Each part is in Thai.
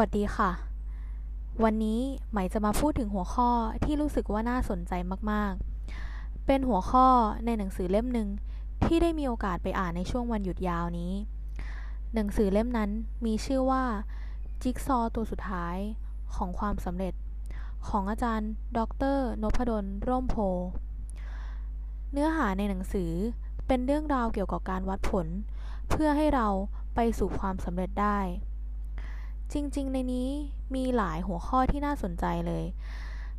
วัสดีค่ะ วันนี้ไหมจะมาพูดถึงหัวข้อที่รู้สึกว่าน่าสนใจมากๆ เป็นหัวข้อในหนังสือเล่มหนึ่งที่ได้มีโอกาสไปอ่านในช่วงวันหยุดยาวนี้ หนังสือเล่มนั้นมีชื่อว่า จิ๊กซอตัวสุดท้ายของความสำเร็จ ของอาจารย์ ดรนพดล ร่มโพ เนื้อหาในหนังสือเป็นเรื่องราวเกี่ยวกับการวัดผล เพื่อให้เราไปสู่ความสำเร็จได้ จริงๆ ในนี้มีหลายหัวข้อที่น่าสนใจเลย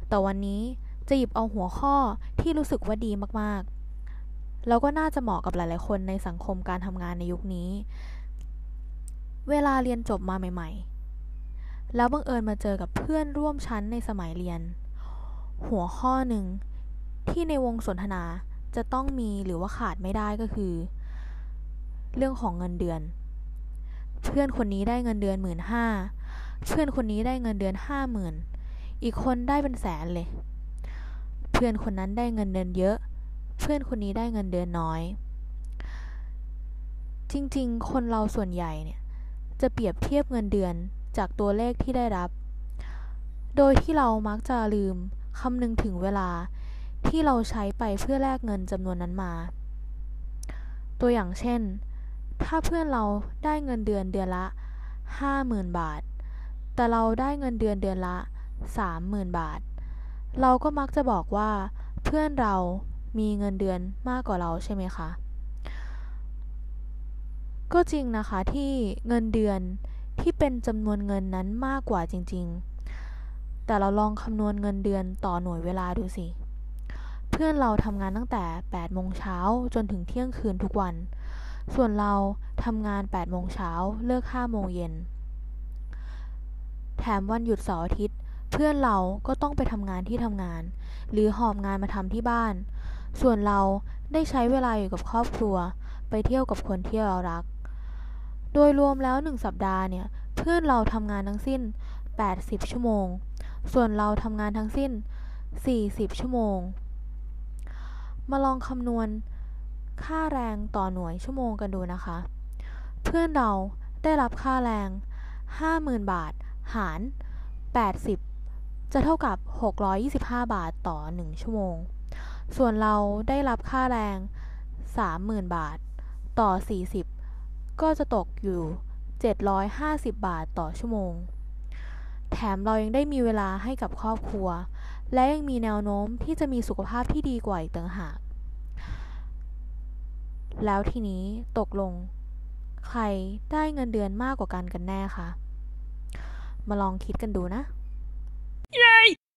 แต่วันนี้จะหยิบเอาหัวข้อที่รู้สึกว่าดีมากๆ แล้วก็น่าจะเหมาะกับหลายๆ คนในสังคมการทำงานในยุคนี้ เวลาเรียนจบมาใหม่ ๆ แล้วบังเอิญมาเจอกับเพื่อนร่วมชั้นในสมัยเรียน หัวข้อหนึ่งที่ในวงสนทนาจะต้องมีหรือว่าขาดไม่ได้ก็คือ เรื่องของเงินเดือน เพื่อนคนนี้ได้เงินเดือนหมื่นห้าเพื่อนคนนี้ได้เงินเดือนห้าหมื่นอีกคนได้เป็นแสนเลย เพื่อนคนนั้นได้เงินเดือนเยอะ เพื่อนคนนี้ได้เงินเดือนน้อย จริงๆ คนเราส่วนใหญ่เนี่ยจะเปรียบเทียบเงินเดือนจากตัวเลขที่ได้รับ โดยที่เรามักจะลืมคำนึงถึงเวลาที่เราใช้ไปเพื่อแลกเงินจำนวนนั้นมา ตัวอย่างเช่น ถ้าเพื่อนเราได้เงินเดือนเดือนละ 50,000 บาท แต่เราได้เงินเดือนเดือนละ 30,000 บาท เราก็มักจะบอกว่า เพื่อนเรามีเงินเดือนมากกว่าเราใช่ไหมคะ ก็จริงนะคะที่เงินเดือนที่เป็นจำนวนเงินนั้นมากกว่าจริง ๆ แต่เราลองคำนวณเงินเดือนต่อหน่วยเวลาดูสิ เพื่อนเราทำงานตั้งแต่8โมงเช้าจนถึงเที่ยงคืนทุกวัน ส่วนเราทำงาน 8 โมงเช้า เลิก 5 โมงเย็น แถมวันหยุดเสาร์อาทิตย์ เพื่อนเราก็ต้องไปทำงานที่ทำงาน หรือหอบงานมาทำที่บ้าน ส่วนเราได้ใช้เวลาอยู่กับครอบครัว ไปเที่ยวกับคนที่เรารัก โดยรวมแล้วหนึ่งสัปดาห์เนี่ย เพื่อนเราทำงานทั้งสิ้น 80 ชั่วโมง ส่วนเราทำงานทั้งสิ้น 40 ชั่วโมง มาลองคำนวณ ค่าแรงต่อหน่วยชั่วโมงกันดูนะคะ เพื่อนเราได้รับค่าแรง 50,000 บาท หาร 80 จะเท่ากับ 625 บาทต่อ 1 ชั่วโมง ส่วนเราได้รับค่าแรง 30,000 บาท ต่อ 40 ก็จะตกอยู่ 750 บาทต่อชั่วโมง แถมเรายังได้มีเวลาให้กับครอบครัว และยังมีแนวโน้มที่จะมีสุขภาพที่ดีกว่าอีกต่างหาก แล้วทีนี้ตกลง ใครได้เงินเดือนมากกว่ากันกันแน่คะ มาลองคิดกันดูนะ